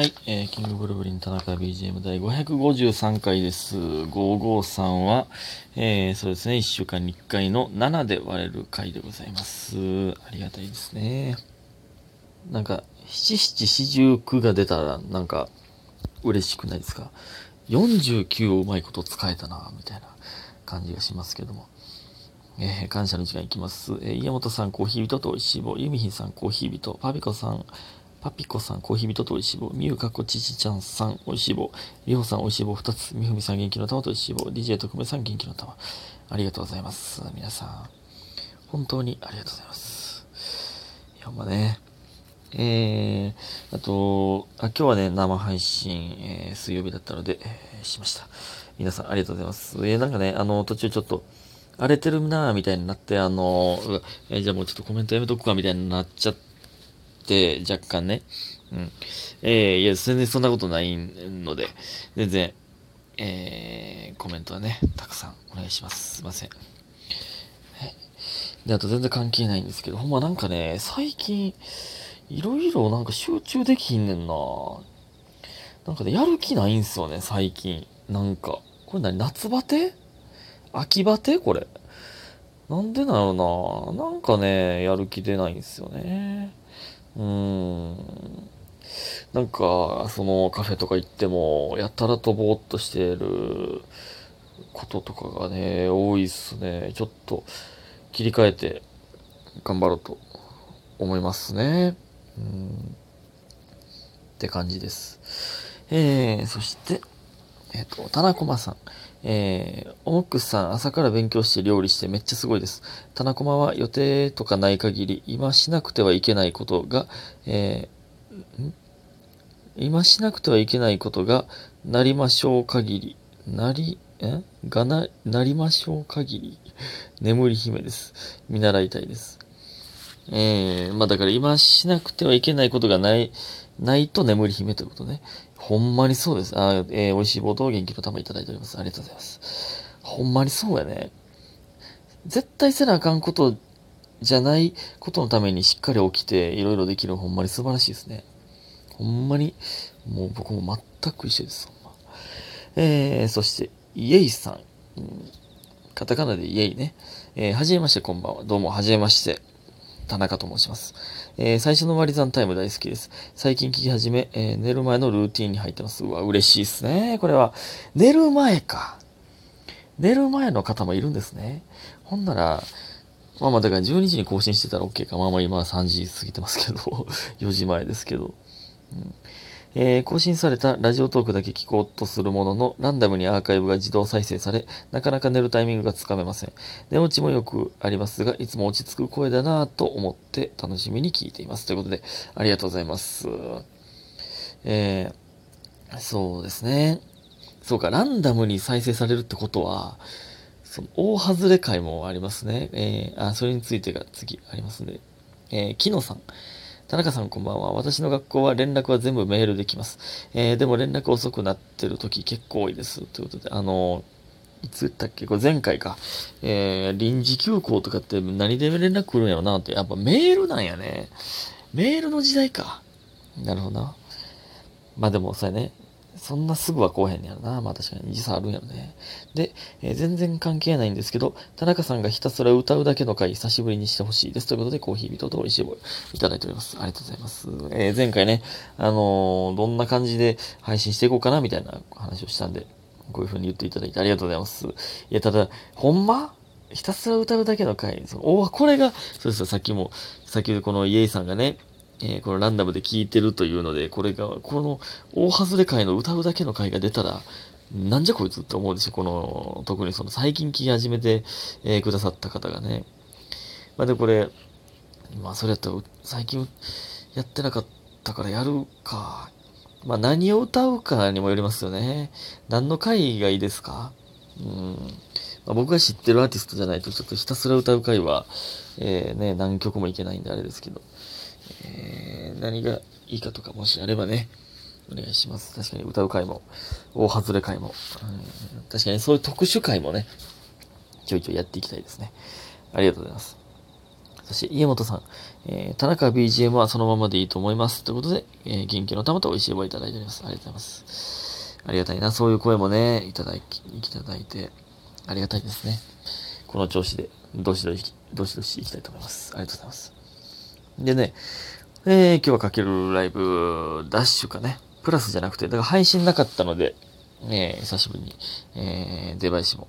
はい、えー、キングブルブリン田中 BGM 第553回です。553は、えー、そうですね、1週間に1回の7で割れる回でございます。ありがたいですね。なんか、七七四十九が出たら、なんか、嬉しくないですか ?49 をうまいこと使えたな、みたいな感じがしますけども。えー感謝の時間いきます。えー、家元さん、コーヒー人と美味しい棒。ゆみひんさん、コーヒー人。パピコさん、パピコさん、コーヒー人と美味しい棒。みゆかこちちちゃんさん、美味しい棒。りほさん、美味しい棒2つ。みふみさん、元気の玉と美味しい棒。DJ 特命さん、元気の玉。ありがとうございます。皆さん、本当にありがとうございます。いや、ほんまね。えー、あと、あ今日はね、生配信、えー水曜日だったので、えーしました。皆さん、ありがとうございます。えーなんかね、あの、途中ちょっと、荒れてるなぁ、みたいになって、あの、えーじゃあもうちょっとコメントやめとくか、みたいになっちゃって、若干ね。うん。えーいや、全然そんなことないので、全然、えーコメントはね、たくさんお願いします。すいません。で、あと全然関係ないんですけど、ほんまなんかね、最近、いろいろなんか集中できひんねんななんかね、やる気ないんすよね、最近。なんか。これ何夏バテ？秋バテ？これ。なんでなのななんかね、やる気出ないんすよね。うーん。なんか、そのカフェとか行っても、やたらとぼーっとしてることとかがね、多いっすね。ちょっと切り替えて頑張ろうと思いますね。うん。って感じです。えー、そして、えっ、と、田中駒さん。えー、オモックスさん、朝から勉強して料理してめっちゃすごいです。田中駒は予定とかない限り、今しなくてはいけないことが、えー、今しなくてはいけないことが、なりましょう限り、なり、え？がな、なりましょう限り、眠り姫です。見習いたいです。えー、まあだから今しなくてはいけないことがない、ないと眠り姫ということね。ほんまにそうです。あえー、美味しい棒と元気の玉いただいております。ありがとうございます。ほんまにそうやね。絶対せなあかんことじゃないことのためにしっかり起きていろいろできるほんまに素晴らしいですね。ほんまに、もう僕も全く一緒です。ほんまえー、そして、イエイさん。うんカタカナでイエイね。えー、はじめまして、こんばんは。どうも、はじめまして。田中と申します。えー最初の割り算タイム大好きです。最近聞き始め、えー寝る前のルーティンに入ってます。うわ、嬉しいですね。これは。寝る前か。寝る前の方もいるんですね。ほんなら、まあまあ、だから12時に更新してたら OK か。まあまあ今は3時過ぎてますけど、4時前ですけど。えー更新されたラジオトークだけ聞こうとするものの、ランダムにアーカイブが自動再生され、なかなか寝るタイミングがつかめません。寝落ちもよくありますが、いつも落ち着く声だなぁと思って楽しみに聞いています。ということで、ありがとうございます。えーそうですね。そうか、ランダムに再生されるってことは、その大外れ回もありますね。えーあ、それについてが次ありますんで。えー、木野さん。田中さんこんばんは。私の学校は連絡は全部メールできます。えーでも連絡遅くなってる時結構多いです。ということで、あのいつ言ったっけ？これ前回か。えー臨時休校とかって何で連絡来るんやろなって。やっぱメールなんやね。メールの時代か。なるほどな。まあでも、さね。そんなすぐは来おへんねやろな。まあ確かに時差あるんやろね。で、えー全然関係ないんですけど、田中さんがひたすら歌うだけの回、久しぶりにしてほしいです。ということで、コーヒー人と美味しい棒いただいております。ありがとうございます。えー前回ね、あのーどんな感じで配信していこうかな、みたいな話をしたんで、こういう風に言っていただいてありがとうございます。いや、ただ、ほんま？ひたすら歌うだけの回、そのおこれが、そうですよ、さっきも、さっきこのイエイさんがね、えーこのランダムで聴いてるというので、これが、この大外れ回の歌うだけの回が出たら、なんじゃこいつって思うでしょ、この、特にその最近聴き始めて、えーくださった方がね。まあで、これ、まあそれやったら、最近やってなかったからやるか。まあ何を歌うかにもよりますよね。何の回がいいですかうん。まあ、僕が知ってるアーティストじゃないと、ちょっとひたすら歌う回は、えーね、何曲もいけないんであれですけど。えー何がいいかとかもしあればね、お願いします。確かに歌う回も、大外れ回も、うん確かにそういう特殊回もね、ちょいちょいやっていきたいですね。ありがとうございます。そして、家元さん、えー、田中 BGM はそのままでいいと思います。ということで、えー、元気の玉と美味しい棒いただいております。ありがとうございます。ありがたいな。そういう声もね、いただき、いただいて、ありがたいですね。この調子で、どしどし、どしどしいきたいと思います。ありがとうございます。でね、えー、今日はかけるライブ、ダッシュかね、プラスじゃなくて、だから配信なかったので、えー、久しぶりに、えー、デバイスも、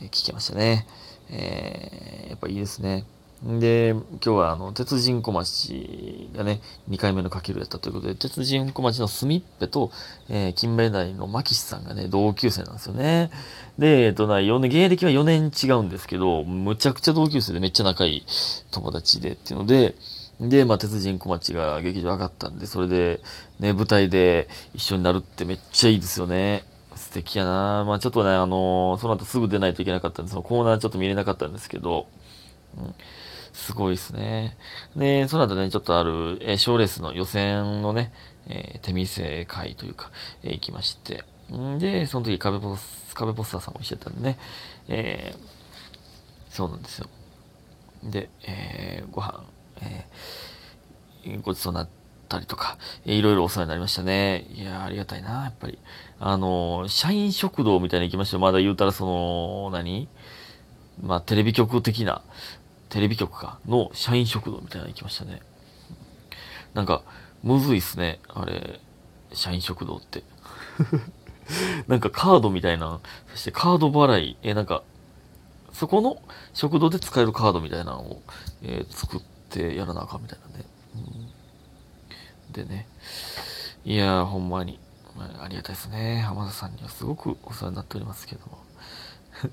え、聞けましたね。え、やっぱいいですね。で、今日はあの、鉄人小町がね、2回目のかけるやったということで、鉄人小町のスミッペと、えー、金メダルのマキシさんがね、同級生なんですよね。で、えっとな、4年、芸歴は4年違うんですけど、むちゃくちゃ同級生でめっちゃ仲いい友達でっていうので、で、まあ、鉄人小町が劇場上がったんで、それで、ね、舞台で一緒になるってめっちゃいいですよね。素敵やなまあ、ちょっとね、あのー、その後すぐ出ないといけなかったんで、そのコーナーちょっと見れなかったんですけど、うんすごいですね。で、その後ね、ちょっとある、えー、賞レースの予選のね、えー、手見せ会というか、えー、行きまして。んで、その時壁ポス、壁ポスターさんも一緒だったんでね、えー、そうなんですよ。で、えー、ご飯、えー、ごちそうになったりとか、いろいろお世話になりましたね。いやありがたいな、やっぱり。あの、社員食堂みたいに行きました。まだ言うたらその、何？まあ、テレビ局的な、テレビ局か、の社員食堂みたいなの行きましたね。なんか、むずいっすね。あれ、社員食堂って。なんかカードみたいな、そしてカード払い、えなんか、そこの食堂で使えるカードみたいなのを、えー、作っってやらなあかんみたいなね。うん、でね。いや、ほんまに、まあ、ありがたいですね。浜田さんにはすごくお世話になっておりますけども。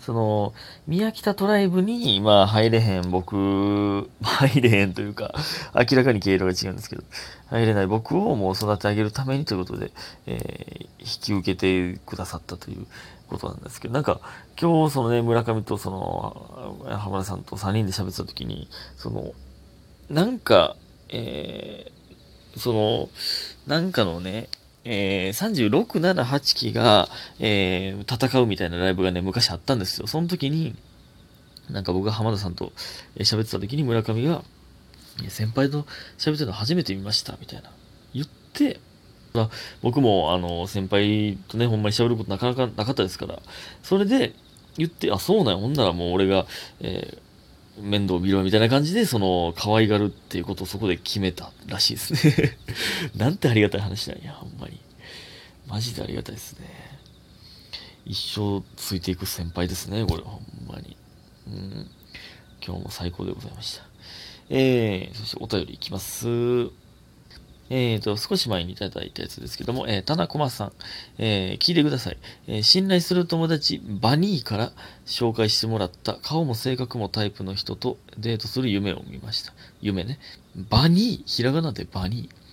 その、宮北トライブに、まあ、入れへん僕、入れへんというか、明らかに経路が違うんですけど、入れない僕をもう育て上げるためにということで、えー、引き受けてくださったということなんですけど、なんか、今日そのね、村上とその、浜田さんと3人で喋ってた時に、その、なんか、えー、その、なんかのね、えー、36、7、8期が、えー、戦うみたいなライブがね、昔あったんですよ。その時に、なんか僕が浜田さんと喋ってた時に村上が、先輩と喋ってるの初めて見ました、みたいな。言って、あ、僕も、あの、先輩とね、ほんまに喋ることなかなかなかったですから、それで言って、あ、そうなんや、ほんならもう俺が、えー、面倒見ろみたいな感じで、その、可愛がるっていうことをそこで決めたらしいですね なんてありがたい話なんや、ほんまに。マジでありがたいですね。一生ついていく先輩ですね、これ、ほんまに。うん。今日も最高でございました。えー、そしてお便りいきます。えーと、少し前にいただいたやつですけども、えー、田中駒さん、えー、聞いてください、えー、信頼する友達、バニーから紹介してもらった顔も性格もタイプの人とデートする夢を見ました。夢ね。バニーひらがなでバニー。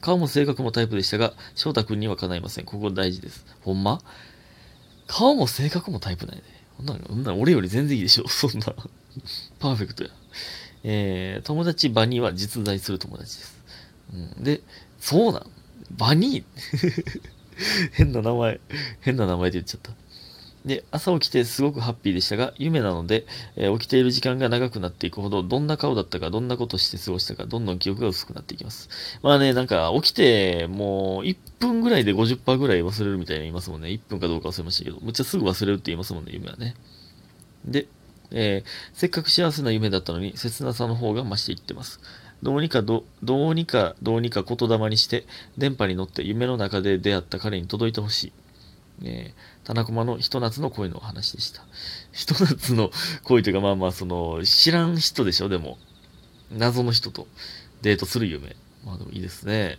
顔も性格もタイプでしたが、翔太くんには叶いません。ここ大事です。ほんま？顔も性格もタイプないね。ほんなら、ほんな俺より全然いいでしょ。そんな。パーフェクトや。えー、友達バニーは実在する友達です。うん、で、そうなん？バニー？変な名前、変な名前で言っちゃった。で、朝起きてすごくハッピーでしたが、夢なので、えー、起きている時間が長くなっていくほど、どんな顔だったか、どんなことして過ごしたか、どんどん記憶が薄くなっていきます。まあね、なんか、起きて、もう、1分ぐらいで50%ぐらい忘れるみたいに言いますもんね。1分かどうか忘れましたけど、むっちゃすぐ忘れるって言いますもんね、夢はね。で、えー、せっかく幸せな夢だったのに、切なさの方が増していってます。どうにかど、どうにか、どうにか言霊にして、電波に乗って夢の中で出会った彼に届いてほしい。えー、田中のひと夏の恋の話でした。ひと夏の恋というか、まあまあ、その、知らん人でしょ、でも。謎の人とデートする夢。まあでもいいですね。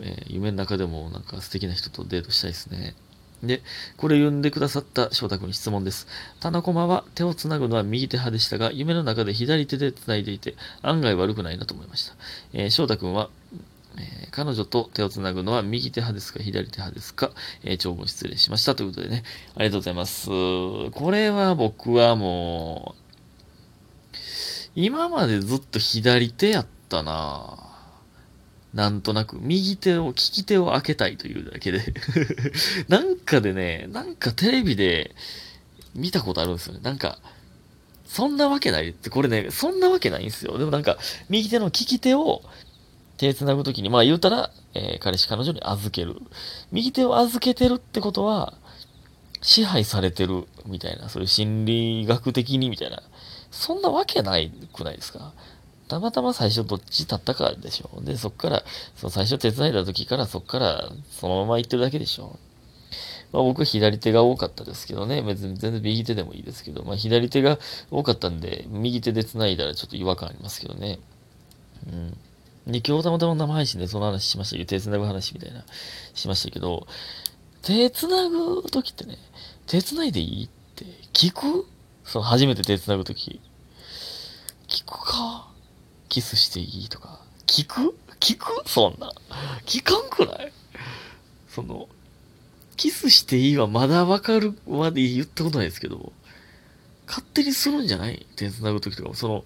えー、夢の中でもなんか素敵な人とデートしたいですね。で、これ読んでくださった翔太君質問です。棚駒は手をつなぐのは右手派でしたが、夢の中で左手でつないでいて、案外悪くないなと思いました。えー、翔太君は、えー、彼女と手をつなぐのは右手派ですか左手派ですか、えー、長文失礼しました。ということでね、ありがとうございます。これは僕はもう、今までずっと左手やったなぁなんとなく、右手を、利き手を開けたいというだけで なんかでね、なんかテレビで見たことあるんですよね。なんか、そんなわけないって、これね、そんなわけないんですよ。でもなんか、右手の利き手を手繋ぐときに、まあ言うたら、えー、彼氏彼女に預ける。右手を預けてるってことは、支配されてるみたいな、そういう心理学的にみたいな、そんなわけないくないですか？たまたま最初どっち立ったかでしょ。で、そっから、その最初手伝いだ時からそっからそのまま行ってるだけでしょ。まあ、僕は左手が多かったですけどね、別に全然右手でもいいですけど、まあ、左手が多かったんで、右手で繋いだらちょっと違和感ありますけどね。うん。で、今日たまたま生配信でその話しましたけ？ど、手繋ぐ話みたいな、しましたけど、手繋ぐ時ってね、手繋いでいいって聞く？その初めて手繋ぐ時。聞くか？キスしていいとか。聞く？聞く？そんな。聞かんくない？その、キスしていいはまだわかるまで言ったことないですけど、勝手にするんじゃない？手繋ぐときとかも、その、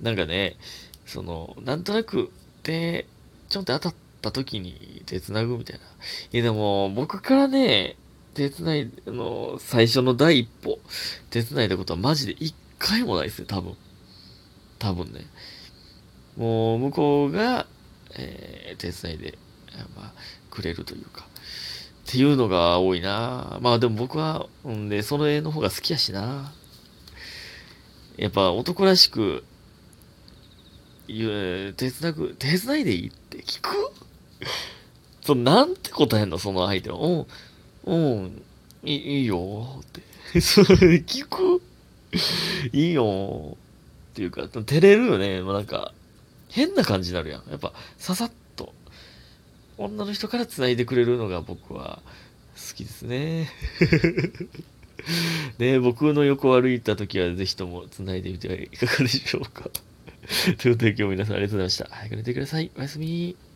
なんかね、その、なんとなく手、ちょんって当たった時に手繋ぐみたいな。いやでも、僕からね、手繋い、あの、最初の第一歩、手繋いだことはマジで一回もないですね、多分。多分ね。もう、向こうが、えー、手伝いで、まあ、くれるというか。っていうのが多いなまあでも僕は、うんで、その絵の方が好きやしなやっぱ男らしく、手伝く、手伝いでいいって聞く？そなんて答えんの？その相手は。うん、うん、いいいよって。それ聞く？いいよっていうか、照れるよね。もうなんか、変な感じになるやん。やっぱ、ささっ女の人から繋いでくれるのが僕は好きですね。ね僕の横を歩いた時はぜひとも繋いでみてはいかがでしょうか。ということで今日も皆さんありがとうございました。早く寝てください。おやすみ。